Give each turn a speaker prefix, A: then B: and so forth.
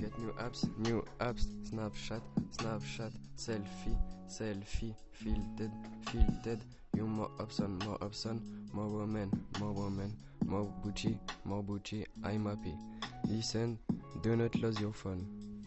A: Get new apps, new apps, Snapchat, Snapchat, selfie, selfie, filtered, filtered. You more option, more option, more woman, more woman, more Gucci, more Gucci. I'm happy. Listen, do not lose your phone.